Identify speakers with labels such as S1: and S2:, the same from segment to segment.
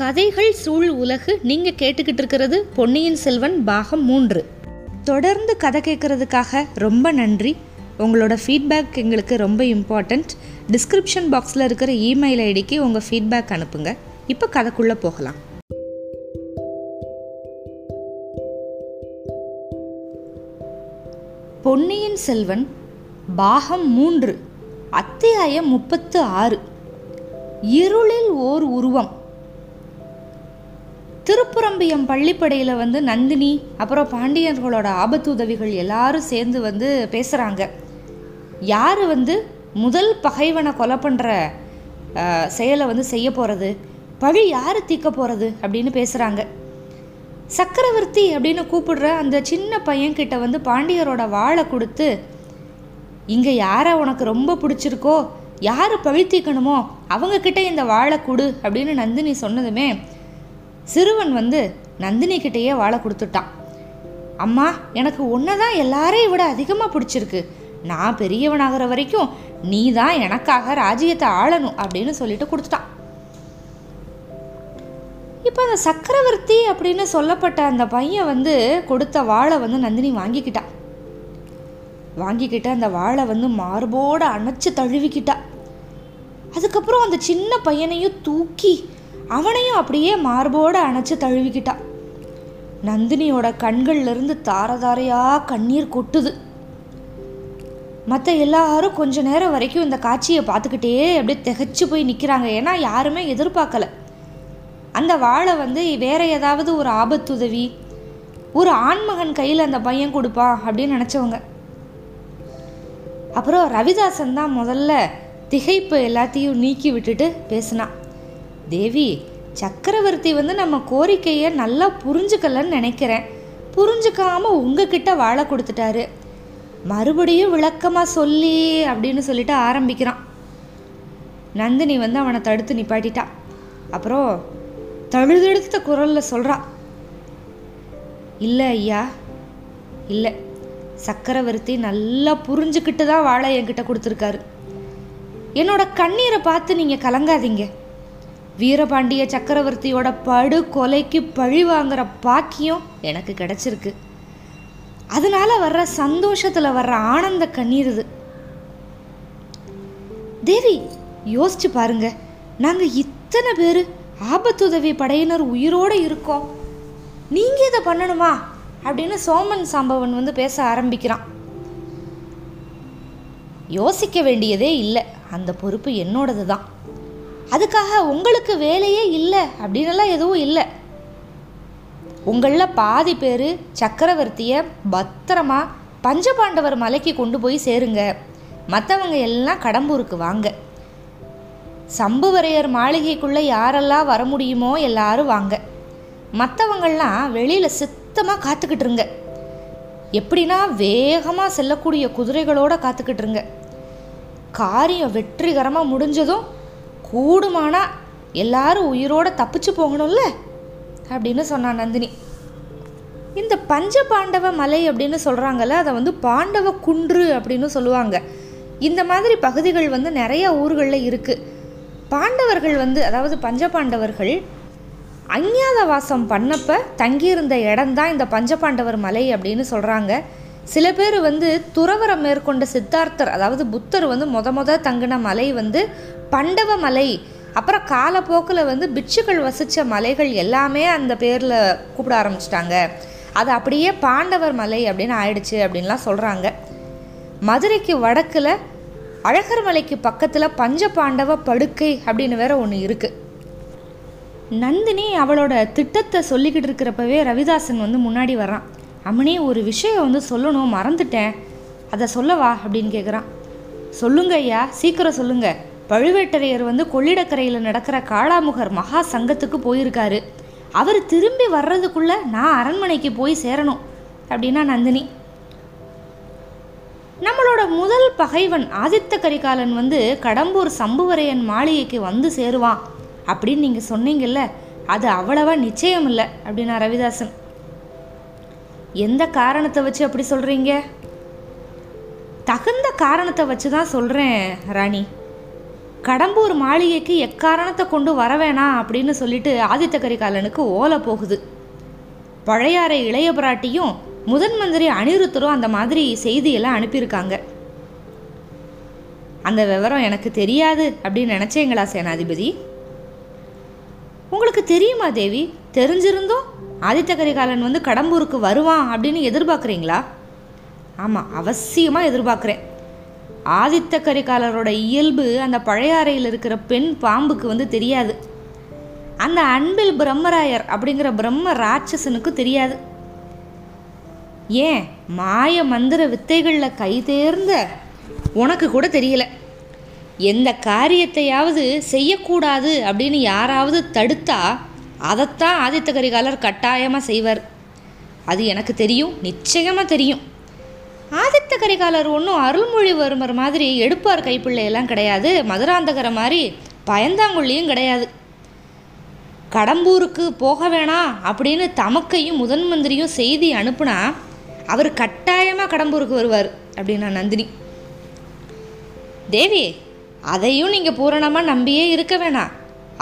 S1: கதைகள் சூழ் உலகு நீங்கள் கேட்டுக்கிட்டு இருக்கிறது பொன்னியின் செல்வன் பாகம் மூன்று. தொடர்ந்து கதை கேட்குறதுக்காக ரொம்ப நன்றி. உங்களோட ஃபீட்பேக் எங்களுக்கு ரொம்ப இம்பார்ட்டண்ட் டிஸ்கிரிப்ஷன் பாக்ஸில் இருக்கிற இமெயில் ஐடிக்கு உங்கள் ஃபீட்பேக் அனுப்புங்க. இப்போ கதைக்குள்ளே போகலாம். பொன்னியின் செல்வன் பாகம் மூன்று அத்தியாயம் முப்பத்து ஆறு. இருளில் ஓர் உருவம். திருப்புரம்பியம் பள்ளிப்படையில் வந்து நந்தினி அப்புறம் பாண்டியர்களோட ஆபத்து உதவிகள் எல்லாரும் சேர்ந்து வந்து பேசுகிறாங்க யார் வந்து முதல் பகைவனை கொலை பண்ணுற செயலை வந்து செய்ய போகிறது பழி யார் தீக்க போகிறது அப்படின்னு பேசுகிறாங்க சக்கரவர்த்தி அப்படின்னு கூப்பிடுற அந்த சின்ன பையன்கிட்ட வந்து பாண்டியரோட வாழை கொடுத்து இங்கே யாரை உனக்கு ரொம்ப பிடிச்சிருக்கோ யார் பழித்தீக்கணுமோ அவங்கக்கிட்ட இந்த வாழை கொடு அப்படின்னு நந்தினி சொன்னதுமே சிறுவன் வந்து நந்தினி கிட்டேயே வாழை கொடுத்துட்டான். அம்மா எனக்கு ஒன்றை தான் எல்லாரையும் விட அதிகமாக பிடிச்சிருக்கு. நான் பெரியவனாகிற வரைக்கும் நீ தான் எனக்காக ராஜ்யத்தை ஆளணும் அப்படின்னு சொல்லிட்டு கொடுத்துட்டான். இப்போ அந்த சக்கரவர்த்தி அப்படின்னு சொல்லப்பட்ட அந்த பையன் வந்து கொடுத்த வாழை வந்து நந்தினி வாங்கிக்கிட்டா. வாங்கிக்கிட்டு அந்த வாழை வந்து மார்போடு அணைச்சு தழுவிக்கிட்டா. அதுக்கப்புறம் அந்த சின்ன பையனையும் தூக்கி அவனையும் அப்படியே மார்போடு அணைச்சி தழுவிக்கிட்டா. நந்தினியோட கண்கள்லேருந்து தாரதாரையாக கண்ணீர் கொட்டுது. மற்ற எல்லாரும் கொஞ்ச நேரம் வரைக்கும் இந்த காட்சியை பார்த்துக்கிட்டே அப்படியே திகச்சு போய் நிற்கிறாங்க ஏன்னா யாருமே எதிர்பார்க்கல. அந்த வாழை வந்து வேற ஏதாவது ஒரு ஆபத்துதவி ஒரு ஆண்மகன் கையில் அந்த பையன் கொடுப்பான் அப்படின்னு நினச்சவங்க. அப்புறம் ரவிதாசன் தான் முதல்ல திகைப்பு எல்லாத்தையும் நீக்கி விட்டுட்டு பேசினான் தேவி சக்கரவர்த்தி வந்து நம்ம கோரிக்கையை நல்லா புரிஞ்சுக்கலன்னு நினைக்கிறேன். புரிஞ்சுக்காம உங்ககிட்ட வாழை கொடுத்துட்டாரு. மறுபடியும் விளக்கமாக சொல்லி அப்படின்னு சொல்லிட்டு ஆரம்பிக்கிறான். நந்தினி வந்து அவனை தடுத்து நிப்பாட்டிட்டான் அப்புறம் தழுதெடுத்த குரலில் சொல்கிறா இல்லை ஐயா இல்லை. சக்கரவர்த்தி நல்லா புரிஞ்சுக்கிட்டு தான் வாழை என்கிட்ட கொடுத்துருக்காரு. என்னோட கண்ணீரை பார்த்து நீங்கள் கலங்காதீங்க. வீரபாண்டிய சக்கரவர்த்தியோட படு கொலைக்கு பழி வாங்குற பாக்கியம் எனக்கு கிடச்சிருக்கு. அதனால வர்ற சந்தோஷத்தில் வர்ற ஆனந்த கண்ணீர் இது. தேவி யோசிச்சு பாருங்க. நாங்கள் இத்தனை பேர் ஆபத்துதவி படையினர் உயிரோடு இருக்கோம். நீங்கள் இதை பண்ணணுமா? அப்படின்னு சோமன் சாம்பவன் வந்து பேச ஆரம்பிக்கிறான். யோசிக்க வேண்டியதே இல்லை. அந்த பொறுப்பு என்னோடது தான் அதுக்காக உங்களுக்கு வேலையே இல்லை அப்படின்லாம் எதுவும் இல்லை. உங்களில் பாதி பேர் சக்கரவர்த்தியை பத்திரமா பஞ்சபாண்டவர் மலைக்கு கொண்டு போய் சேருங்க. மற்றவங்க எல்லாம் கடம்பூருக்கு வாங்க. சம்புவரையர் மாளிகைக்குள்ளே யாரெல்லாம் வர முடியுமோ எல்லாரும் வாங்க. மற்றவங்கள்லாம் வெளியில் சுத்தமாக காத்துக்கிட்டு இருங்க. எப்படின்னா வேகமாக செல்லக்கூடிய குதிரைகளோடு காத்துக்கிட்டுருங்க காரியம் வெற்றிகரமாக முடிஞ்சதும் கூடுமானா எல்லாரும் உயிரோடு தப்பிச்சு போகணும்ல? அப்படின்னு சொன்னான் நந்தினி. இந்த பஞ்ச பாண்டவ மலை அப்படின்னு சொல்கிறாங்கல்ல அதை வந்து பாண்டவ குன்று அப்படின்னு சொல்லுவாங்க. இந்த மாதிரி பகுதிகள் வந்து நிறைய ஊர்களில் இருக்குது பாண்டவர்கள் வந்து அதாவது பஞ்சபாண்டவர்கள் அஞ்ஞாத வாசம் பண்ணப்ப தங்கியிருந்த இடம்தான் இந்த பஞ்ச பாண்டவர் மலை அப்படின்னு சொல்கிறாங்க சில பேர் வந்து துறவரம் மேற்கொண்ட சித்தார்த்தர் அதாவது புத்தர் வந்து மொத மொத தங்கின மலை வந்து பண்டவ மலை அப்புறம் காலப்போக்கில் வந்து பிட்சுகள் வசித்த மலைகள் எல்லாமே அந்த பேரில் கூப்பிட ஆரம்பிச்சிட்டாங்க. அது அப்படியே பாண்டவர் மலை அப்படின்னு ஆயிடுச்சு அப்படின்லாம் சொல்கிறாங்க மதுரைக்கு வடக்கில் அழகர் மலைக்கு பக்கத்தில் பஞ்ச பாண்டவ படுக்கை அப்படின்னு வேற ஒன்று இருக்குது நந்தினி அவளோட திட்டத்தை சொல்லிக்கிட்டு இருக்கிறப்பவே ரவிதாசன் வந்து முன்னாடி வர்றான். அம்மனே ஒரு விஷயம் வந்து சொல்லணும் மறந்துட்டேன். அதை சொல்லவா? அப்படின்னு கேட்குறான் சொல்லுங்க ஐயா சீக்கிரம் சொல்லுங்க. பழுவேட்டரையர் வந்து கொள்ளிடக்கரையில் நடக்கிற காளாமுகர் மகா சங்கத்துக்கு போயிருக்காரு. அவர் திரும்பி வர்றதுக்குள்ள நான் அரண்மனைக்கு போய் சேரணும் அப்படின்னா நந்தினி. நம்மளோட முதல் பகைவன் ஆதித்த கரிகாலன் வந்து கடம்பூர் சம்புவரையன் மாளிகைக்கு வந்து சேருவான். அப்படின்னு நீங்கள் சொன்னீங்கல்ல அது அவ்வளவா நிச்சயம் இல்லை அப்படின்னா ரவிதாசன். எந்த காரணத்தை வச்சு அப்படி சொல்கிறீங்க தகுந்த காரணத்தை வச்சு தான் சொல்கிறேன் ராணி. கடம்பூர் மாளிகைக்கு எக்காரணத்தை கொண்டு வர வேணாம் அப்படின்னு சொல்லிட்டு ஆதித்த கரிகாலனுக்கு ஓலை போகுது. பழையாறை இளைய பிராட்டியும் முதன் மந்திரி அனிருத்தரும் அந்த மாதிரி செய்தியெல்லாம் அனுப்பியிருக்காங்க. அந்த விவரம் எனக்கு தெரியாது அப்படின்னு நினச்சேங்களா சேனாதிபதி? உங்களுக்கு தெரியுமா தேவி? தெரிஞ்சிருந்தோம் ஆதித்த கரிகாலன் வந்து கடம்பூருக்கு வருவான் அப்படின்னு எதிர்பார்க்குறீங்களா? ஆமாம் அவசியமாக எதிர்பார்க்குறேன். ஆதித்த கரிகாலரோட இயல்பு அந்த பழையாறையில் இருக்கிற பெண் பாம்புக்கு வந்து தெரியாது. அந்த அன்பில் பிரம்மராயர் அப்படிங்கிற பிரம்ம ராட்சசனுக்கு தெரியாது. ஏன்? மாய மந்திர வித்தைகளில் கை தேர்ந்த உனக்கு கூட தெரியல. எந்த காரியத்தையாவது செய்யக்கூடாது அப்படின்னு யாராவது தடுத்தா அதைத்தான் ஆதித்த கரிகாலர் கட்டாயமாக செய்வார். அது எனக்கு தெரியும் நிச்சயமாக தெரியும். ஆதித்த கரிகாலர் ஒன்றும் அருள்மொழிவர்மர் மாதிரி எடுப்பார் கைப்பிள்ளையெல்லாம் கிடையாது. மதுராந்தகரை மாதிரி பயந்தாங்குள்ளியும் கிடையாது. கடம்பூருக்கு போக வேணாம் அப்படின்னு தமக்கையும் முதன் மந்திரியும் செய்தி அனுப்புனா அவர் கட்டாயமாக கடம்பூருக்கு வருவார் அப்படின்னா நந்தினி. தேவி அதையும் நீங்கள் பூரணமாக நம்பியே இருக்க வேணாம்.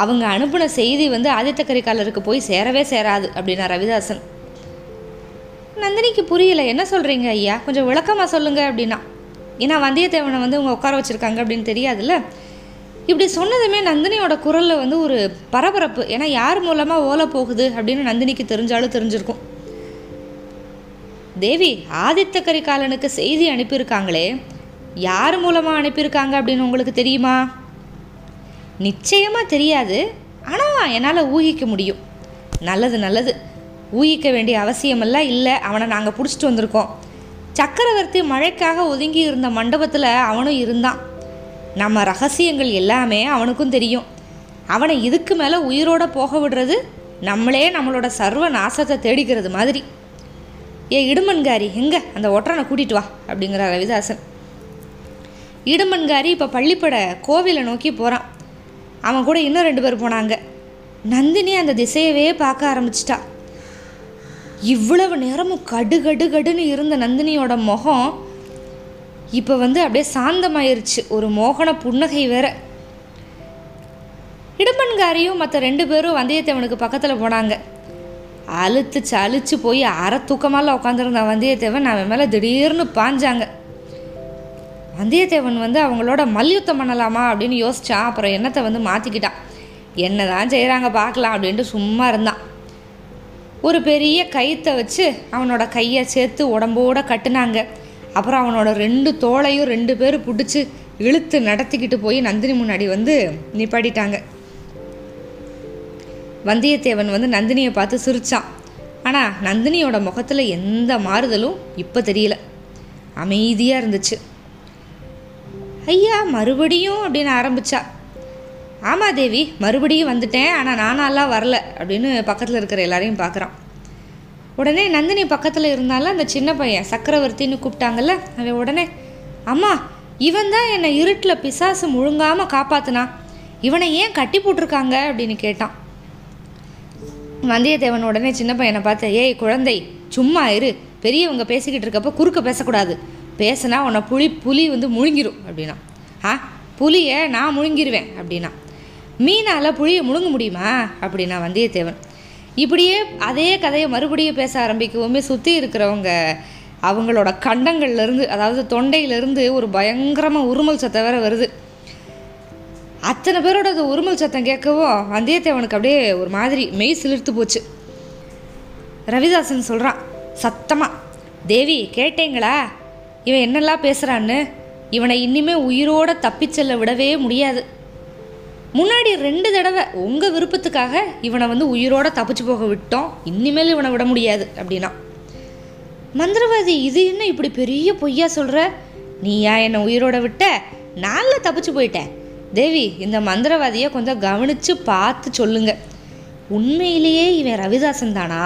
S1: அவங்க அனுப்பின செய்தி வந்து ஆதித்த கரிகாலருக்கு போய் சேரவே சேராது அப்படின்னா ரவிதாசன். நந்தினிக்கு புரியல என்ன சொல்கிறீங்க ஐயா? கொஞ்சம் விளக்கமாக சொல்லுங்கள் அப்படின்னா. ஏன்னா வந்தியத்தேவனை வந்து உங்கள் உட்கார வச்சுருக்காங்க அப்படின்னு தெரியாதுல்ல? இப்படி சொன்னதுமே நந்தினியோட குரலில் வந்து ஒரு பரபரப்பு. ஏன்னா யார் மூலமாக ஓலை போகுது அப்படின்னு நந்தினிக்கு தெரிஞ்சாலும் தெரிஞ்சிருக்கும். தேவி ஆதித்த கரிகாலனுக்கு செய்தி அனுப்பியிருக்காங்களே. யார் மூலமாக அனுப்பியிருக்காங்க அப்படின்னு உங்களுக்கு தெரியுமா? நிச்சயமாக தெரியாது. ஆனால் என்னால் ஊகிக்க முடியும். நல்லது நல்லது. ஊகிக்க வேண்டிய அவசியமெல்லாம் இல்லை. அவனை நாங்கள் பிடிச்சிட்டு வந்திருக்கோம். சக்கரவர்த்தி மழைக்காக ஒதுங்கி இருந்த மண்டபத்தில் அவனும் இருந்தான். நம்ம ரகசியங்கள் எல்லாமே அவனுக்கும் தெரியும். அவனை இதுக்கு மேலே உயிரோட போக விடுறது நம்மளே நம்மளோட சர்வ நாசத்தை தேடிக்கிறது மாதிரி. ஏ இடுமன்காரி எங்கே? அந்த ஒற்றனை கூட்டிகிட்டு வா அப்படிங்கிறார் ரவிதாசன். இடுமன்காரி இப்போ பள்ளிப்பட கோவிலை நோக்கி போகிறான் அவன் கூட இன்னும் ரெண்டு பேர் போனாங்க. நந்தினி அந்த திசையவே பார்க்க ஆரம்பிச்சிட்டா. இவ்வளவு நேரமும் கடு கடு கடுன்னு இருந்த நந்தினியோட முகம் இப்போ வந்து அப்படியே சாந்தமாயிருச்சு. ஒரு மோகன புன்னகை வேற. இடுமன்காரியும் மற்ற ரெண்டு பேரும் வந்தியத்தேவனுக்கு பக்கத்தில் போனாங்க. அழுத்துச்சு அழிச்சு போய் அரை தூக்கமால உட்காந்துருந்த வந்தியத்தேவன். அவன் மேலே திடீர்னு பாஞ்சாங்க. வந்தியத்தேவன் வந்து அவங்களோட மல்யுத்தம் பண்ணலாமா அப்படின்னு யோசித்தான் அப்புறம் எண்ணத்தை வந்து மாற்றிக்கிட்டான் என்ன தான் செய்கிறாங்க பார்க்கலாம் அப்படின்ட்டு சும்மா இருந்தான். ஒரு பெரிய கயிற்றை வச்சு அவனோட கையை சேர்த்து உடம்போட கட்டினாங்க. அப்புறம் அவனோட ரெண்டு தோளையும் ரெண்டு பேரும் பிடிச்சி இழுத்து நடத்திக்கிட்டு போய் நந்தினி முன்னாடி வந்து நிப்பாட்டிட்டாங்க. வந்தியத்தேவன் வந்து நந்தினியை பார்த்து சிரித்தான் ஆனால் நந்தினியோட முகத்தில் எந்த மாறுதலும் இப்போ தெரியல. அமைதியாக இருந்துச்சு. ஐயா மறுபடியும் அப்படின்னு ஆரம்பிச்சா. ஆமாம் தேவி மறுபடியும் வந்துட்டேன் ஆனால் நானாலாம் வரல அப்படின்னு பக்கத்தில் இருக்கிற எல்லாரையும் பார்க்குறான் உடனே நந்தினி பக்கத்தில் இருந்தாலும் அந்த சின்ன பையன் சக்கரவர்த்தின்னு கூப்பிட்டாங்கல்ல அவன் உடனே அம்மா இவன் தான் என்னை இருட்டில் பிசாசு முழுங்காமல் காப்பாத்துனா இவனை ஏன் கட்டி போட்டிருக்காங்க? அப்படின்னு கேட்டான். வந்தியத்தேவன் உடனே சின்ன பையனை பார்த்து ஏய் குழந்தை சும்மா இரு பெரியவங்க பேசிக்கிட்டு இருக்கப்போ குறுக்க பேசக்கூடாது. பேசுனா உன்னை புலி புலி வந்து முழுங்கிரும் அப்படின்னா. ஆ புலியை நான் முழுங்கிருவேன் அப்படின்னா. மீனால் புளியை முழுங்க முடியுமா? அப்படின்னா வந்தியத்தேவன். இப்படியே அதே கதையை மறுபடியும் பேச ஆரம்பிக்கவுமே சுற்றி இருக்கிறவங்க அவங்களோட கண்டங்கள்லேருந்து அதாவது தொண்டையிலேருந்து ஒரு பயங்கரமாக உருமல் சத்தம் வேற வருது. அத்தனை பேரோட உருமல் சத்தம் கேட்கவும் வந்தியத்தேவனுக்கு அப்படியே ஒரு மாதிரி மெய் சிலிர்த்து போச்சு. ரவிதாசன் சொல்கிறான் சத்தமாக தேவி கேட்டீங்களா? இவன் என்னெல்லாம் பேசுகிறான்னு இவனை இனிமே உயிரோட தப்பிச்செல்ல விடவே முடியாது. முன்னாடி ரெண்டு தடவை உங்கள் விருப்பத்துக்காக இவனை வந்து உயிரோட தப்பிச்சு போக விட்டோம். இனிமேல் இவனை விட முடியாது அப்படின்னா. மந்திரவாதி இது என்ன இப்படி பெரிய பொய்யா சொல்கிற நீயா என்னை உயிரோட விட்ட? நாளில் தப்பிச்சு போயிட்டேன். தேவி இந்த மந்திரவாதியை கொஞ்சம் கவனித்து பார்த்து சொல்லுங்க. உண்மையிலேயே இவன் ரவிதாசன் தானா?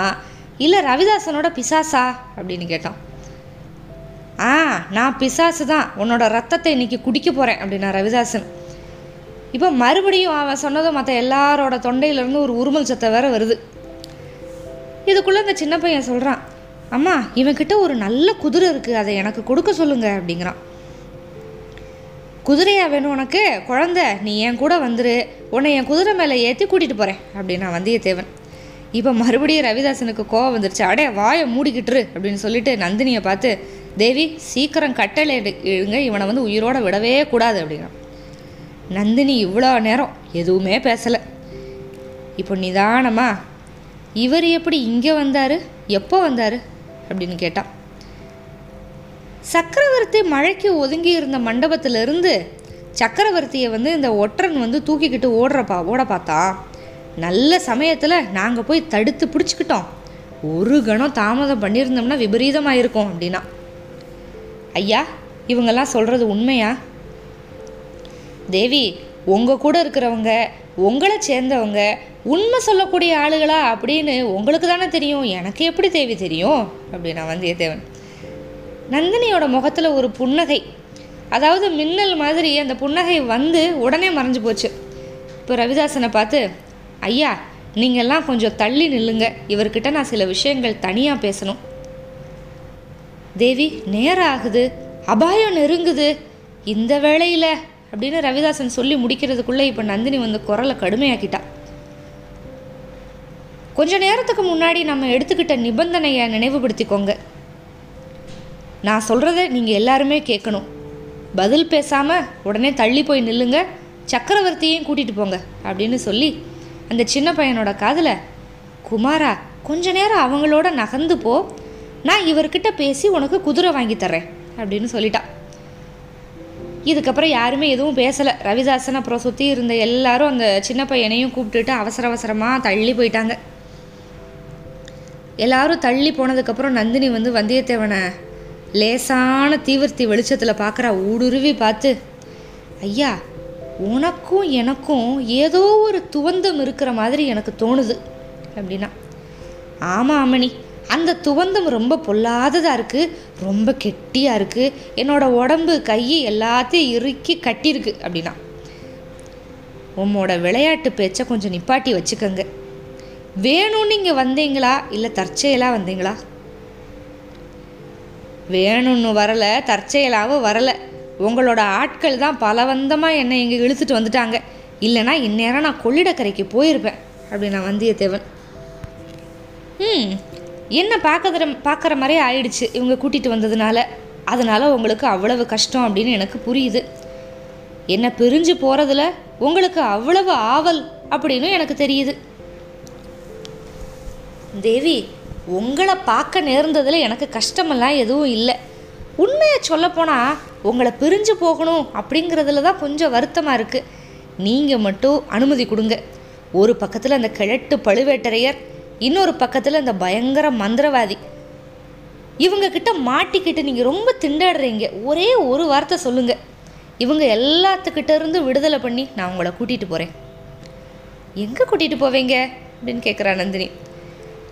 S1: இல்லை ரவிதாசனோட பிசாசா? அப்படின்னு கேட்டான். ஆ நான் பிசாசு தான். உன்னோட ரத்தத்தை இன்னைக்கு குடிக்க போகிறேன் அப்படின்னா ரவிதாசன். இப்போ மறுபடியும் அவன் சொன்னதும் மற்ற எல்லாரோட தொண்டையிலேருந்து ஒரு உருமல் சத்தம் வேற வருது. இதுக்குள்ளே இந்த சின்ன பையன் சொல்கிறான் அம்மா இவன்கிட்ட ஒரு நல்ல குதிரை இருக்குது அதை எனக்கு கொடுக்க சொல்லுங்க அப்படிங்கிறான். குதிரையா வேணும் உனக்கு? குழந்த நீ என் கூட வந்துரு. உன்னை என் குதிரை மேலே ஏற்றி கூட்டிகிட்டு போகிறேன் அப்படின்னா வந்தியத்தேவன். இப்போ மறுபடியும் ரவிதாசனுக்கு கோவம் வந்துருச்சு. அடே வாயை மூடிக்கிட்டுரு அப்படின்னு சொல்லிட்டு நந்தினியை பார்த்து தேவி சீக்கிரம் கட்டளை இழுங்க. இவனை வந்து உயிரோட விடவே கூடாது அப்படின்னா நந்தினி இவ்வளோ நேரம் எதுவுமே பேசலை. இப்போ நிதானமா இவர் எப்படி இங்கே வந்தார் எப்போ வந்தார் அப்படின்னு கேட்டான். சக்கரவர்த்தி மழைக்கு ஒதுங்கி இருந்த மண்டபத்திலிருந்து சக்கரவர்த்தியை வந்து இந்த ஒற்றன் வந்து தூக்கிக்கிட்டு ஓடுறப்பா ஓட பார்த்தா நல்ல சமயத்தில் நாங்கள் போய் தடுத்து பிடிச்சிக்கிட்டோம். ஒரு கணம் தாமதம் பண்ணியிருந்தோம்னா விபரீதமாக இருக்கும் அப்படின்னா. ஐயா இவங்கெல்லாம் சொல்கிறது உண்மையா? தேவி உங்கள் கூட இருக்கிறவங்க உங்களை சேர்ந்தவங்க உண்மை சொல்லக்கூடிய ஆளுகளா அப்படின்னு உங்களுக்கு தானே தெரியும். எனக்கு எப்படி தேவி தெரியும்? அப்படின்னா வந்தியத்தேவன். நந்தினியோட முகத்தில் ஒரு புன்னகை. அதாவது மின்னல் மாதிரி அந்த புன்னகை வந்து உடனே மறைஞ்சு போச்சு. இப்போ ரவிதாசனை பார்த்து ஐயா நீங்கள்லாம் கொஞ்சம் தள்ளி நில்லுங்க. இவர்கிட்ட நான் சில விஷயங்கள் தனியாக பேசணும். தேவி நேரம் ஆகுது அபாயம் நெருங்குது. இந்த வேளையில் அப்படின்னு ரவிதாசன் சொல்லி முடிக்கிறதுக்குள்ளே இப்போ நந்தினி வந்து குரலை கடுமையாக்கிட்டா. கொஞ்ச நேரத்துக்கு முன்னாடி நம்ம எடுத்துக்கிட்ட நிபந்தனையை நினைவுபடுத்திக்கோங்க. நான் சொல்கிறத நீங்கள் எல்லாருமே கேட்கணும். பதில் பேசாமல் உடனே தள்ளி போய் நில்லுங்க. சக்கரவர்த்தியையும் கூட்டிகிட்டு போங்க அப்படின்னு சொல்லி அந்த சின்ன பையனோட காதில் குமாரா கொஞ்ச நேரம் அவங்களோட நகர்ந்து போ. நான் இவர்கிட்ட பேசி உனக்கு குதிரை வாங்கி தர்றேன் அப்படின்னு சொல்லிட்டான் இதுக்கப்புறம் யாருமே எதுவும் பேசலை. ரவிதாசன் அப்புறம் சுற்றி இருந்த எல்லாரும் அந்த சின்ன பையனையும் கூப்பிட்டுட்டு அவசர அவசரமாக தள்ளி போயிட்டாங்க. எல்லாரும் தள்ளி போனதுக்கப்புறம் நந்தினி வந்து வந்தியத்தேவனை லேசான தீவிரத்தி வெளிச்சத்தில் பார்க்குறா ஊடுருவி பார்த்து ஐயா உனக்கும் எனக்கும் ஏதோ ஒரு துவந்தம் இருக்கிற மாதிரி எனக்கு தோணுது அப்படின்னா. ஆமாம் அம்மணி. அந்த துவந்தம் ரொம்ப பொல்லாததாக இருக்குது ரொம்ப கெட்டியாக இருக்குது என்னோட உடம்பு கை எல்லாத்தையும் இறுக்கி கட்டியிருக்கு அப்படின்னா உம்மோட விளையாட்டு பேச்சை கொஞ்சம் நிப்பாட்டி வச்சுக்கோங்க. வேணும்னு இங்கே வந்தீங்களா? இல்லை தற்செயலாக வந்தீங்களா? வேணும்னு வரலை தற்செயலாகவும் வரலை. உங்களோட ஆட்கள் தான் பலவந்தமாக என்னை இங்கே இழுத்துட்டு வந்துட்டாங்க. இல்லைனா இந்நேரம் நான் கொள்ளிடக்கரைக்கு போயிருப்பேன் அப்படின்னா வந்தியத்தேவன். ம். என்ன பார்க்கற பார்க்குற மாதிரியே ஆயிடுச்சு. இவங்க கூட்டிகிட்டு வந்ததுனால. அதனால் உங்களுக்கு அவ்வளவு கஷ்டம் அப்படின்னு எனக்கு புரியுது. என்னை பிரிஞ்சு போகிறதுல உங்களுக்கு அவ்வளவு ஆவல் அப்படின்னு எனக்கு தெரியுது. தேவி உங்களை பார்க்க நேர்ந்ததில் எனக்கு கஷ்டமெல்லாம் எதுவும் இல்லை. உண்மையை சொல்லப்போனால் உங்களை பிரிஞ்சு போகணும் அப்படிங்கிறதுல தான் கொஞ்சம் வருத்தமாக இருக்குது நீங்கள் மட்டும் அனுமதி கொடுங்க. ஒரு பக்கத்தில் அந்த கிழட்டு பழுவேட்டரையர் இன்னொரு பக்கத்தில் அந்த பயங்கர மந்திரவாதி. இவங்க கிட்ட மாட்டிக்கிட்டு நீங்கள் ரொம்ப திண்டாடுறீங்க. ஒரே ஒரு வார்த்தை சொல்லுங்கள் இவங்க எல்லாத்துக்கிட்ட இருந்து விடுதலை பண்ணி நான் உங்களை கூட்டிகிட்டு போகிறேன் எங்கே கூட்டிகிட்டு போவீங்க? அப்படின்னு கேட்குறா நந்தினி.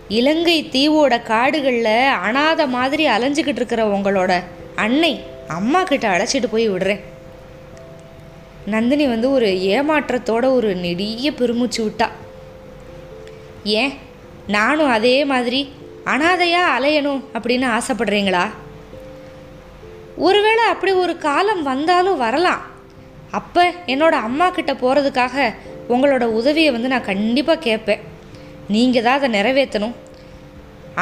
S1: இலங்கை தீவோட காடுகளில் அனாத மாதிரி அலைஞ்சிக்கிட்டு இருக்கிற உங்களோட அன்னை அம்மா கிட்ட அழைச்சிட்டு போய் விடுறேன். நந்தினி வந்து ஒரு ஏமாற்றத்தோட ஒரு நெடிய பெருமூச்சு விட்டா. ஏன்? நானும் அதே மாதிரி அனாதையாக அலையணும் அப்படின்னு ஆசைப்படுறீங்களா? ஒருவேளை அப்படி ஒரு காலம் வந்தாலும் வரலாம். அப்போ என்னோட அம்மா கிட்ட போகிறதுக்காக உங்களோட உதவியை வந்து நான் கண்டிப்பாக கேட்பேன். நீங்கள் தான் அதை நிறைவேற்றணும்.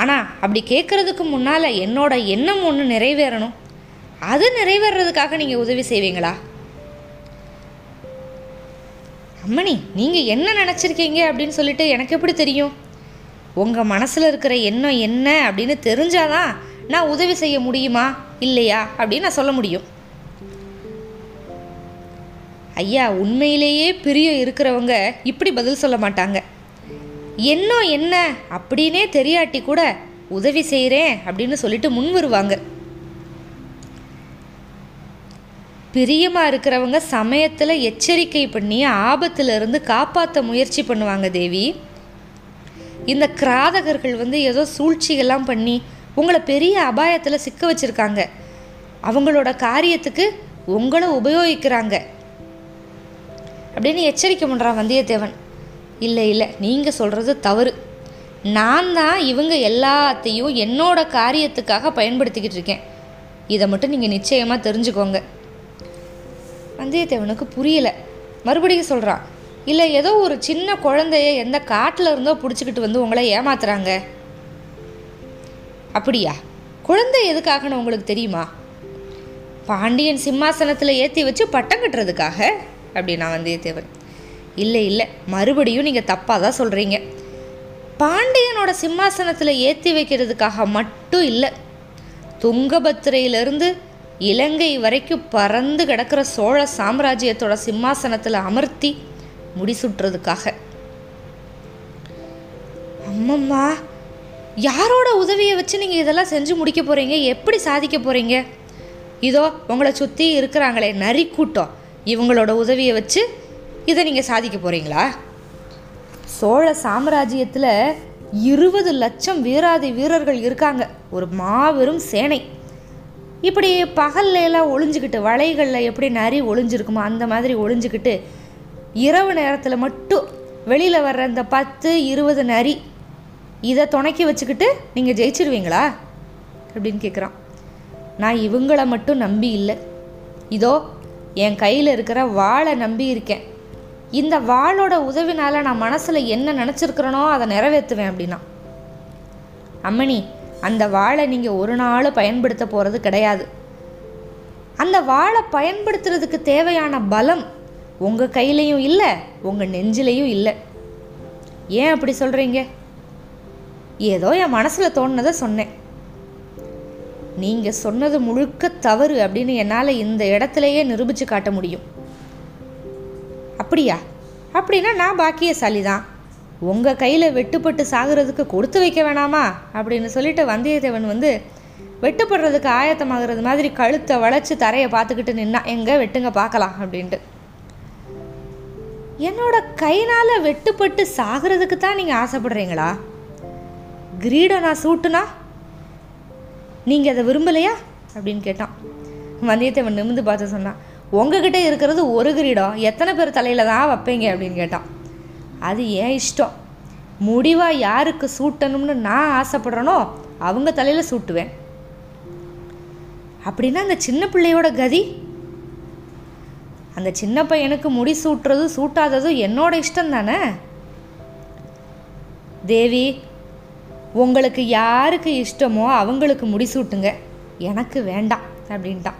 S1: ஆனால் அப்படி கேட்குறதுக்கு முன்னால் என்னோட எண்ணம் ஒன்று நிறைவேறணும். அது நிறைவேறதுக்காக நீங்கள் உதவி செய்வீங்களா? அம்மணி நீங்கள் என்ன நினச்சிருக்கீங்க அப்படின்னு சொல்லிட்டு எனக்கு எப்படி தெரியும்? உங்கள் மனசில் இருக்கிற எண்ணம் என்ன அப்படின்னு தெரிஞ்சாதான் நான் உதவி செய்ய முடியுமா? இல்லையா? அப்படின்னு நான் சொல்ல முடியும். ஐயா உண்மையிலேயே பிரியம் இருக்கிறவங்க இப்படி பதில் சொல்ல மாட்டாங்க. எண்ணம் என்ன அப்படின்னே தெரியாட்டி கூட உதவி செய்கிறேன் அப்படின்னு சொல்லிட்டு முன் வருவாங்க. பிரியமாக இருக்கிறவங்க சமயத்தில் எச்சரிக்கை பண்ணி ஆபத்துல இருந்து காப்பாற்ற முயற்சி பண்ணுவாங்க தேவி. இந்த கிராதகர்கள் வந்து ஏதோ சூழ்ச்சிகள்லாம் பண்ணி உங்களை பெரிய அபாயத்தில் சிக்க வச்சுருக்காங்க. அவங்களோட காரியத்துக்கு உங்களை உபயோகிக்கிறாங்க. அப்படின்னு எச்சரிக்கை பண்ணுறான் வந்தியத்தேவன். இல்லை இல்லை நீங்கள் சொல்கிறது தவறு. நான் தான் இவங்க எல்லாத்தையும் என்னோட காரியத்துக்காக பயன்படுத்திக்கிட்டு இருக்கேன். இதை மட்டும் நீங்கள் நிச்சயமாக தெரிஞ்சுக்கோங்க. வந்தியத்தேவனுக்கு புரியலை. மறுபடியும் சொல்கிறான் இல்லை ஏதோ ஒரு சின்ன குழந்தைய எந்த காட்டில் இருந்தோ பிடிச்சிக்கிட்டு வந்து உங்களை ஏமாத்துறாங்க. அப்படியா? குழந்தை எதுக்காகன்னு உங்களுக்கு தெரியுமா? பாண்டியன் சிம்மாசனத்தில் ஏற்றி வச்சு பட்டம் கட்டுறதுக்காக அப்படின்னா வந்தியத்தேவன் இல்லை இல்லை மறுபடியும் நீங்கள் தப்பாக தான் சொல்கிறீங்க பாண்டியனோட சிம்மாசனத்தில் ஏற்றி வைக்கிறதுக்காக மட்டும் இல்லை துங்கபத்திரையிலிருந்து இலங்கை வரைக்கும் பறந்து கிடக்கிற சோழ சாம்ராஜ்யத்தோட சிம்மாசனத்தில் அமர்த்தி முடிசுட்டுறதுக்காக. அம்மம்மா யாரோட உதவியை வச்சு நீங்கள் இதெல்லாம் செஞ்சு முடிக்க போகிறீங்க எப்படி சாதிக்க போகிறீங்க இதோ உங்களை சுற்றி இருக்கிறாங்களே நரி கூட்டம் இவங்களோட உதவியை வச்சு இதை நீங்கள் சாதிக்க போகிறீங்களா சோழ சாம்ராஜ்யத்தில் இருபது லட்சம் வீராதி வீரர்கள் இருக்காங்க. ஒரு மாபெரும் சேனை. இப்படி பகல்ல எல்லாம் ஒளிஞ்சுக்கிட்டு வலைகளில் எப்படி நரி ஒளிஞ்சிருக்குமோ அந்த மாதிரி ஒளிஞ்சுக்கிட்டு இரவு நேரத்தில் மட்டும் வெளியில் வர்ற இந்த பத்து இருபது நரி இதை துணைக்கி வச்சுக்கிட்டு நீங்கள் ஜெயிச்சிருவீங்களா? அப்படின்னு கேட்குறான் நான் இவங்கள மட்டும் நம்பி இல்லை. இதோ என் கையில் இருக்கிற வாளை நம்பி இருக்கேன். இந்த வாளோட உதவினால் நான் மனசில் என்ன நினச்சிருக்கிறேனோ அதை நிறைவேற்றுவேன் அப்படின்னா. அம்மணி அந்த வாளை நீங்கள் ஒரு நாள் பயன்படுத்த போகிறது கிடையாது. அந்த வாளை பயன்படுத்துறதுக்கு தேவையான பலம் உங்கள் கையிலையும் இல்லை உங்கள் நெஞ்சிலையும் இல்லை. ஏன் அப்படி சொல்கிறீங்க ஏதோ என் மனசில் தோணுனதை சொன்னேன். நீங்கள் சொன்னது முழுக்க தவறு அப்படின்னு என்னால் இந்த இடத்துலையே நிரூபித்து காட்ட முடியும். அப்படியா? அப்படின்னா நான் பாக்கியசாலி தான். உங்கள் கையில் வெட்டுப்பட்டு சாகிறதுக்கு கொடுத்து வைக்க வேணாமா? அப்படின்னு சொல்லிட்டு வந்தியத்தேவன் வந்து வெட்டுப்படுறதுக்கு ஆயத்தமாகிறது மாதிரி கழுத்தை வளைச்சி தரையை பார்த்துக்கிட்டு நின்னா எங்கே வெட்டுங்க பார்க்கலாம் அப்படின்ட்டு. என்னோட கைனால் வெட்டுப்பட்டு சாகிறதுக்கு தான் நீங்கள் ஆசைப்படுறீங்களா? கிரீடம் நான் சூட்டுனா நீங்கள் அதை விரும்பலையா? அப்படின்னு கேட்டான். வந்தியத்தேவன் நிமிந்து பார்த்து சொன்னான் உங்ககிட்ட இருக்கிறது ஒரு கிரீடம் எத்தனை பேர் தலையில் தான் வைப்பீங்க? அப்படின்னு கேட்டான். அது ஏன் இஷ்டம்? முடிவாக யாருக்கு சூட்டணும்னு நான் ஆசைப்படுறேனோ அவங்க தலையில் சூட்டுவேன். அப்படின்னா அந்த சின்ன பிள்ளையோட கதி அந்த சின்ன பையனுக்கு முடி சூட்டுறதும் சூட்டாததும் என்னோட இஷ்டம் தானே? தேவி உங்களுக்கு யாருக்கு இஷ்டமோ அவங்களுக்கு முடிசூட்டுங்க எனக்கு வேண்டாம் அப்படின்ட்டான்.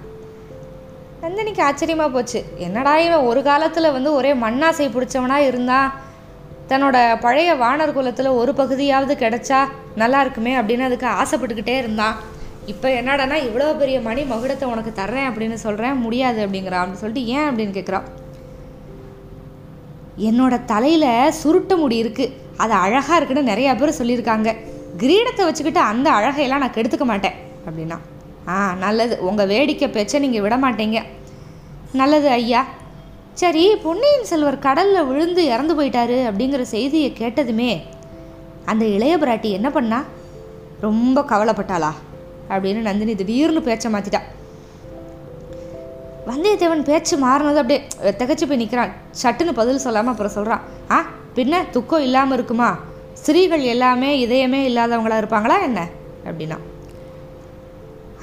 S1: நந்தினிக்கு ஆச்சரியமாக போச்சு. என்னடா இவன் ஒரு காலத்தில் வந்து ஒரே மண்ணாசை பிடிச்சவனா இருந்தான் தன்னோட பழைய வானர் குலத்தில் ஒரு பகுதியாவது கிடைச்சா நல்லா இருக்குமே அப்படின்னு அதுக்கு ஆசைப்பட்டுக்கிட்டே இருந்தான். இப்போ என்னடானா இவ்வளோ பெரிய மணி மகுடத்தை உனக்கு தர்றேன் அப்படின்னு சொல்கிறேன் முடியாது அப்படிங்கிறான் அப்படின்னு சொல்லிட்டு ஏன் அப்படின்னு கேட்குறான் என்னோட தலையில் சுருட்ட முடி இருக்குது அது அழகாக இருக்குன்னு நிறையா பேர் சொல்லியிருக்காங்க. கிரீடத்தை வச்சுக்கிட்டு அந்த அழகையெல்லாம் நான் கெடுத்துக்க மாட்டேன் அப்படின்னா. ஆ நல்லது. உங்கள் வேடிக்கை பேச்சை நீங்கள் விட மாட்டீங்க. நல்லது ஐயா. சரி பொன்னியின் செல்வர் கடலில் விழுந்து இறந்து போயிட்டாரு அப்படிங்கிற செய்தியை கேட்டதுமே அந்த இளைய பிராட்டி என்ன பண்ணா? ரொம்ப கவலைப்பட்டாளா? அப்படின்னு நந்தினி திடீர்னு பேச்சை மாற்றிட்டா வந்தியத்தேவன் பேச்சு மாறினது அப்படியே திகச்சு போய் நிற்கிறான் சட்டுன்னு பதில் சொல்லாமல் அப்புறம் சொல்கிறான் ஆ பின்ன துக்கம் இல்லாமல் இருக்குமா? ஸ்திரீகள் எல்லாமே இதயமே இல்லாதவங்களா இருப்பாங்களா என்ன? அப்படின்னா.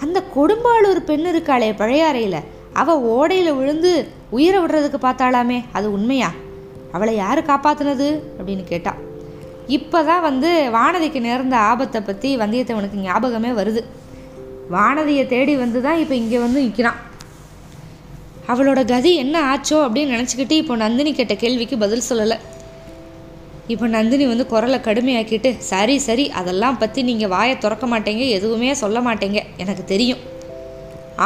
S1: அந்த கொடும்பாளூர் பெண் இருக்காளே பழையாறையில் அவள் ஓடையில் விழுந்து உயிரை விடுறதுக்கு பார்த்தாளாமே அது உண்மையா? அவளை யார் காப்பாற்றுனது அப்படின்னு கேட்டா. இப்போ தான் வந்து வானதிக்கு நேர்ந்த ஆபத்தை பற்றி வந்தியத்தேவனுக்கு ஞாபகமே வருது. வானதியை தேடி வந்து தான் இப்போ இங்கே வந்து நிற்கிறான் அவளோட கதி என்ன ஆச்சோ அப்படின்னு நினச்சிக்கிட்டு இப்போ நந்தினி கேட்ட கேள்விக்கு பதில் சொல்லலை. இப்போ நந்தினி வந்து குரலை கடுமையாக்கிட்டு சரி சரி அதெல்லாம் பற்றி நீங்கள் வாயை திறக்க மாட்டேங்க எதுவுமே சொல்ல மாட்டேங்க எனக்கு தெரியும்.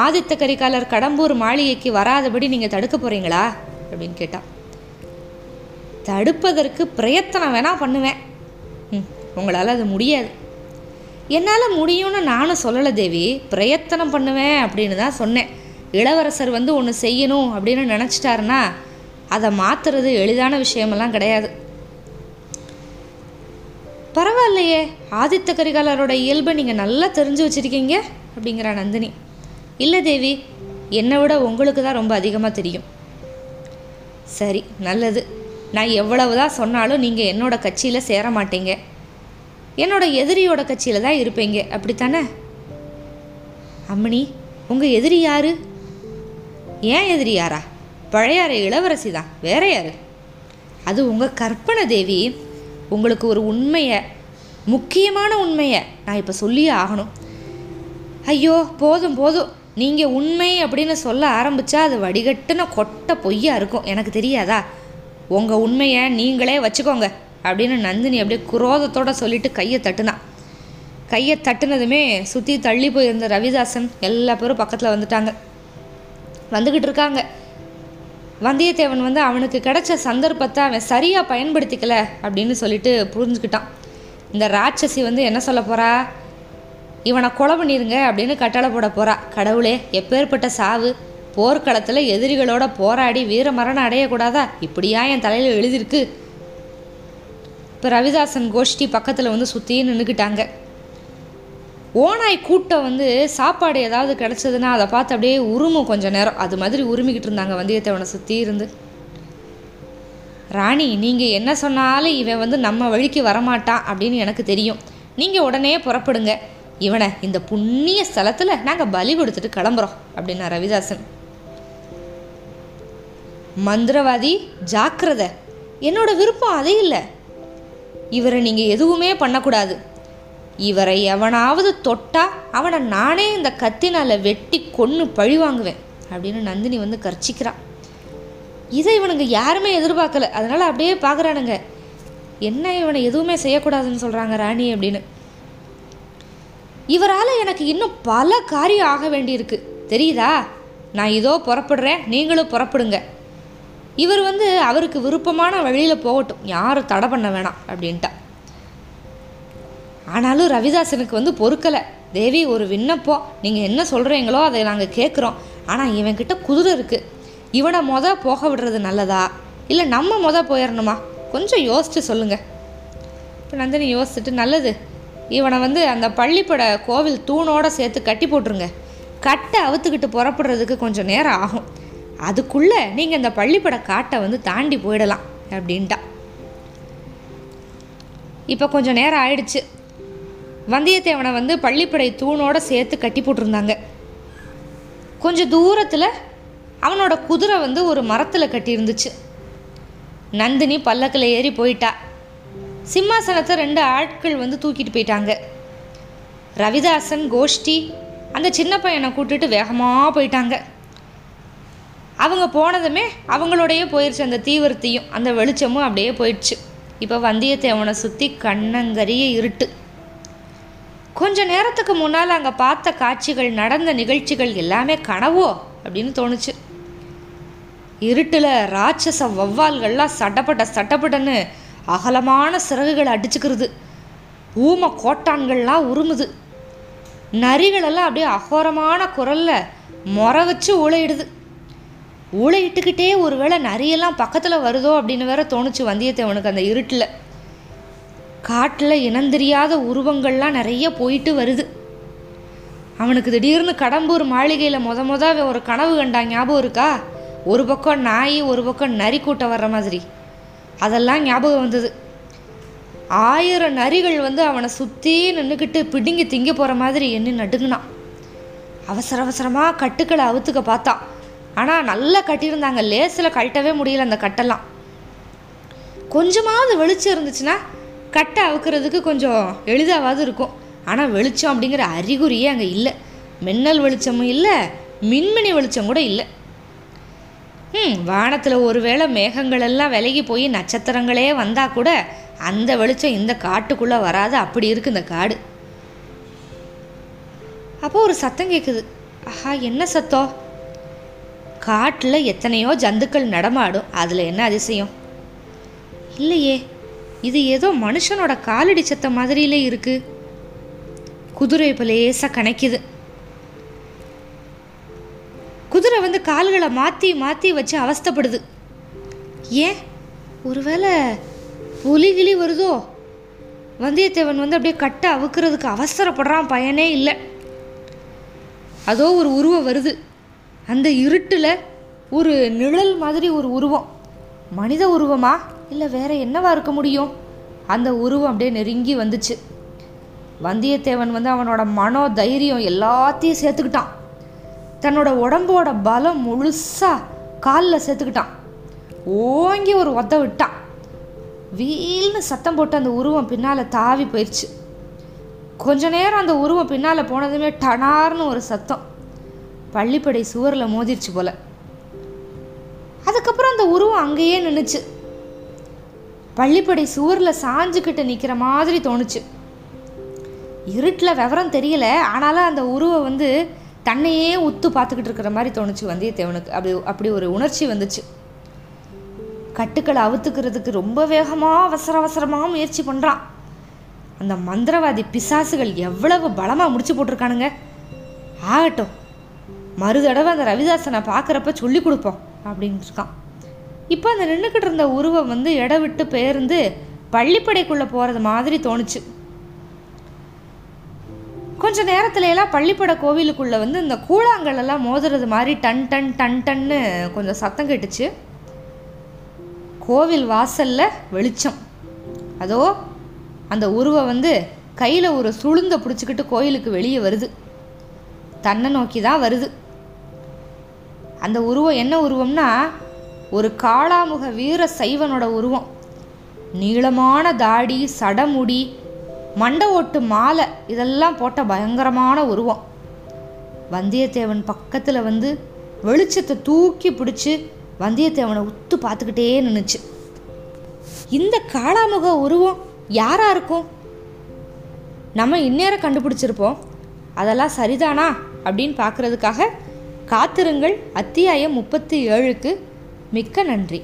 S1: ஆதித்த கரிகாலர் கடம்பூர் மாளிகைக்கு வராதபடி நீங்கள் தடுக்க போகிறீங்களா அப்படின்னு கேட்டான் தடுப்பதற்கு பிரயத்தனம் வேணால் பண்ணுவேன். ம் உங்களால் அது முடியாது. என்னால் முடியும்னு நானும் சொல்லலை தேவி. பிரயத்தனம் பண்ணுவேன் அப்படின்னு தான் சொன்னேன். இளவரசர் வந்து ஒன்று செய்யணும் அப்படின்னு நினச்சிட்டாருன்னா அதை மாற்றுறது எளிதான விஷயமெல்லாம் கிடையாது. பரவாயில்லையே ஆதித்த கரிகாலரோட இயல்பை நீங்கள் நல்லா தெரிஞ்சு வச்சுருக்கீங்க அப்படிங்கிறா நந்தினி. இல்லை தேவி என்னை விட உங்களுக்கு தான் ரொம்ப அதிகமாக தெரியும். சரி நல்லது. நான் எவ்வளவு தான் சொன்னாலும் நீங்கள் என்னோட கட்சியில் சேர மாட்டீங்க. என்னோட எதிரியோட கட்சியில் தான் இருப்பீங்க. அப்படித்தானே? அம்மணி உங்கள் எதிரி யாரு? ஏன் எதிரி யாரா? பழையாறை இளவரசி தான். வேற யாரு? அது உங்கள் கற்பனை தேவி. உங்களுக்கு ஒரு உண்மையை முக்கியமான உண்மையை நான் இப்போ சொல்லியே ஆகணும். ஐயோ போதும் போதும். நீங்கள் உண்மை அப்படின்னு சொல்ல ஆரம்பித்தா அது வடிகட்டுன கொட்டை பொய்யா இருக்கும். எனக்கு தெரியாதா? உங்கள் உண்மையை நீங்களே வச்சுக்கோங்க. அப்படின்னு நந்தினி அப்படியே குரோதத்தோட சொல்லிட்டு கையை தட்டுனான் கையை தட்டுனதுமே சுற்றி தள்ளி போயிருந்த ரவிதாசன் எல்லா பேரும் பக்கத்தில் வந்துட்டாங்க. வந்துக்கிட்டு இருக்காங்க. வந்தியத்தேவன் வந்து அவனுக்கு கிடைச்ச சந்தர்ப்பத்தை அவன் சரியாக பயன்படுத்திக்கல அப்படின்னு சொல்லிட்டு புரிஞ்சுக்கிட்டான். இந்த ராட்சசி வந்து என்ன சொல்ல போகிறா இவனை கொலை பண்ணிருங்க அப்படின்னு கட்டளை போட போகிறா கடவுளே எப்பேற்பட்ட சாவு. போர்க்களத்தில் எதிரிகளோட போராடி வீர மரணம் அடையக்கூடாதா? இப்படியா என் தலையில் எழுதியிருக்கு? இப்போ ரவிதாசன் கோஷ்டி பக்கத்தில் வந்து சுற்றி நின்றுக்கிட்டாங்க ஓனாய் கூட்டம் வந்து சாப்பாடு ஏதாவது கிடச்சதுன்னா அதை பார்த்து அப்படியே உருமும் கொஞ்சம் நேரம். அது மாதிரி உருமிக்கிட்டு இருந்தாங்க வந்தியத்தேவனை சுற்றி இருந்து. ராணி நீங்கள் என்ன சொன்னாலும் இவன் வந்து நம்ம வழிக்கு வரமாட்டான் அப்படின்னு எனக்கு தெரியும். நீங்கள் உடனே புறப்படுங்க. இவனை இந்த புண்ணிய ஸ்தலத்தில் நாங்கள் பலி கொடுத்துட்டு கிளம்புறோம் அப்படின்னா ரவிதாசன். மந்திரவாதி ஜாக்கிரதை. என்னோட விருப்பம் அதே இல்லை. இவரை நீங்கள் எதுவுமே பண்ணக்கூடாது. இவரை எவனாவது தொட்டா அவனை நானே இந்த கத்தினால வெட்டி கொன்று பழி வாங்குவேன் அப்படின்னு நந்தினி வந்து கர்ச்சிக்கிறான் இதை இவனுங்க யாருமே எதிர்பார்க்கல. அதனால் அப்படியே பார்க்குறானுங்க என்ன இவனை எதுவுமே செய்யக்கூடாதுன்னு சொல்கிறாங்க ராணி அப்படின்னு. இவரால் எனக்கு இன்னும் பல காரியம் ஆக வேண்டியிருக்கு. தெரியுதா? நான் இதோ புறப்படுறேன். நீங்களும் புறப்படுங்க. இவர் வந்து அவருக்கு விருப்பமான வழியில் போகட்டும். யாரும் தடை பண்ண வேணாம் அப்படின்ட்டா ஆனாலும் ரவிதாசனுக்கு வந்து பொறுக்கலை. தேவி ஒரு விண்ணப்பம் நீங்கள் என்ன சொல்கிறீங்களோ அதை நாங்கள் கேட்குறோம் ஆனால் இவன்கிட்ட குதிரை இருக்குது இவனை மொத போக விடுறது நல்லதா? இல்லை நம்ம மொத போயிடணுமா கொஞ்சம் யோசிச்சு சொல்லுங்கள் இப்போ நந்தினி யோசிச்சுட்டு நல்லது. இவனை வந்து அந்த பள்ளிப்பட கோவில் தூணோடு சேர்த்து கட்டி போட்டுருங்க. கட்டை அவுத்துக்கிட்டு புறப்படுறதுக்கு கொஞ்சம் நேரம் ஆகும். அதுக்குள்ளே நீங்கள் இந்த பள்ளிப்பட காட்டை வந்து தாண்டி போயிடலாம் அப்படின்ட்டா. இப்போ கொஞ்சம் நேரம் ஆயிடுச்சு. வந்தியத்தேவனை வந்து பள்ளிப்படை தூணோடு சேர்த்து கட்டி போட்டிருந்தாங்க. கொஞ்சம் தூரத்தில் அவனோட குதிரை வந்து ஒரு மரத்தில் கட்டியிருந்துச்சு. நந்தினி பல்லக்கில் ஏறி போயிட்டா. சிம்மாசனத்தை ரெண்டு ஆட்கள் வந்து தூக்கிட்டு போயிட்டாங்க. ரவிதாசன் கோஷ்டி அந்த சின்ன பையனை கூட்டிட்டு வேகமாக போயிட்டாங்க. அவங்க போனதுமே அவங்களோடயே போயிடுச்சு அந்த தீவிரத்தையும். அந்த வெளிச்சமும் அப்படியே போயிடுச்சு. இப்போ வந்தியத்தேவனை சுற்றி கண்ணங்கரிய இருட்டு. கொஞ்ச நேரத்துக்கு முன்னால் அங்கே பார்த்த காட்சிகள் நடந்த நிகழ்ச்சிகள் எல்லாமே கனவோ அப்படின்னு தோணுச்சு. இருட்டில் ராட்சச வௌவால்கள்லாம் சட்டப்பட்ட சட்டப்பட்டன்னு அகலமான சிறகுகளை அடிச்சுக்கிறது. ஊம கோட்டான்கள்லாம் உருமுது நரிகளெல்லாம் அப்படியே அகோரமான குரலில் முறை வச்சு ஊழையிடுது. ஊழையிட்டுக்கிட்டே ஒருவேளை நரியெல்லாம் பக்கத்தில் வருதோ அப்படின்னு வேற தோணுச்சு வந்தியத்தேவனுக்கு அந்த இருட்டில். காட்டில் இனந்தெரியாத உருவங்கள்லாம் நிறைய போயிட்டு வருது. அவனுக்கு திடீர்னு கடம்பூர் மாளிகையில் முத முத ஒரு கனவு கண்டா ஞாபகம் இருக்கா? ஒரு பக்கம் நாய் ஒரு பக்கம் நரி கூட்டம் வர்ற மாதிரி. அதெல்லாம் ஞாபகம் வந்தது. ஆயிரம் நரிகள் வந்து அவனை சுற்றி நின்றுக்கிட்டு பிடுங்கி திங்க போகிற மாதிரி எண்ணி நடுங்கினான். அவசர அவசரமாக கட்டுக்களை அவுத்துக்க பார்த்தான். ஆனால் நல்லா கட்டியிருந்தாங்க லேசில் கழட்டவே முடியல அந்த கட்டெல்லாம். கொஞ்சமாவது வெளிச்சம் இருந்துச்சுன்னா கட்டை அவுக்கிறதுக்கு கொஞ்சம் எளிதாவாவது இருக்கும். ஆனால் வெளிச்சம் அப்படிங்கிற அறிகுறியே அங்கே இல்லை. மின்னல் வெளிச்சமும் இல்லை மின்மினி வெளிச்சம் கூட இல்லை. ம் வானத்தில் ஒருவேளை மேகங்கள் எல்லாம் விலகி போய் நட்சத்திரங்களே வந்தால் கூட அந்த வெளிச்சம் இந்த காட்டுக்குள்ளே வராது. அப்படி இருக்கு இந்த காடு. அப்போ ஒரு சத்தம் கேட்குது ஆஹா என்ன சத்தம்? காட்டில் எத்தனையோ ஜந்துக்கள் நடமாடும். அதில் என்ன அதிசயம்? இல்லையே இது ஏதோ மனுஷனோட காலடி சத்தம் மாதிரியிலே இருக்கு. குதிரை இப்போ லேசாக கணக்கிது குதிரை வந்து கால்களை மாற்றி மாற்றி வச்சு அவஸ்தைப்படுது. ஏன்? ஒருவேளை புலிகிளி வருதோ? வந்தியத்தேவன் வந்து அப்படியே கட்டை அவுக்கிறதுக்கு அவசரப்படுறான் பயனே இல்லை. அதோ ஒரு உருவம் வருது. அந்த இருட்டில் ஒரு நிழல் மாதிரி ஒரு உருவம். மனித உருவமா? இல்லை வேற என்னவா இருக்க முடியும்? அந்த உருவம் அப்படியே நெருங்கி வந்துச்சு. வந்தியத்தேவன் வந்து அவனோட மனோ தைரியம் எல்லாத்தையும் சேர்த்துக்கிட்டான். தன்னோட உடம்போட பலம் முழுசாக காலில் சேர்த்துக்கிட்டான். ஓங்கி ஒரு ஒத்த விட்டான். வீல்னு சத்தம் போட்டு அந்த உருவம் பின்னால் தாவி போயிடுச்சு கொஞ்ச நேரம் அந்த உருவம் பின்னால் போனதுமே டனார்னு ஒரு சத்தம். பள்ளிப்படை சுவரில் மோதிருச்சு போல. அதுக்கப்புறம் அந்த உருவம் அங்கேயே நின்றுச்சு பள்ளிப்படை சுவரில் சாஞ்சுக்கிட்டு நிற்கிற மாதிரி தோணுச்சு. இருட்டில் விவரம் தெரியல ஆனாலும் அந்த உருவை வந்து தன்னையே உத்து பார்த்துக்கிட்டு இருக்கிற மாதிரி தோணுச்சு வந்தியத்தேவனுக்கு. அப்படி அப்படி ஒரு உணர்ச்சி வந்துச்சு. கட்டுக்களை அவுத்துக்கிறதுக்கு ரொம்ப வேகமாக அவசர அவசரமாக முயற்சி பண்ணுறான் அந்த மந்திரவாதி பிசாசுகள் எவ்வளவு பலமாக முடிச்சு போட்டிருக்கானுங்க. ஆகட்டும் மறு தடவை அந்த ரவிதாசனை பார்க்குறப்ப சொல்லி கொடுப்போம் அப்படின்னு இருக்கான். இப்போ அந்த நின்றுக்கிட்டு இருந்த உருவம் வந்து இட விட்டு பெயர்ந்து பள்ளிப்படைக்குள்ளே போகிறது மாதிரி தோணுச்சு. கொஞ்ச நேரத்துல எல்லாம் பள்ளிப்பட கோவிலுக்குள்ளே வந்து இந்த கூழாங்கல் எல்லாம் மோதுறது மாதிரி டன் டன் டன் டன்னு கொஞ்சம் சத்தம் கேட்டுச்சு. கோவில் வாசல்ல வெளிச்சம். அதோ அந்த உருவம் வந்து கையில் ஒரு சுளுந்த பிடிச்சிக்கிட்டு கோயிலுக்கு வெளியே வருது. தன்னை நோக்கி தான் வருது. அந்த உருவம் என்ன உருவம்னா ஒரு காளாமுக வீர சைவனோட உருவம். நீளமான தாடி சடமுடி மண்டை ஓட்டு மாலை இதெல்லாம் போட்ட பயங்கரமான உருவம். வந்தியத்தேவன் பக்கத்தில் வந்து வெளிச்சத்தை தூக்கி பிடிச்சி வந்தியத்தேவனை உத்து பார்த்துக்கிட்டே நின்றுச்சு இந்த காளாமுக உருவம் யாராக இருக்கும்? நம்ம இந்நேரம் கண்டுபிடிச்சிருப்போம். அதெல்லாம் சரிதானா அப்படின்னு பார்க்குறதுக்காக காத்திருங்கள். அத்தியாயம் முப்பத்தி ஏழுக்கு மிக்க நன்றி.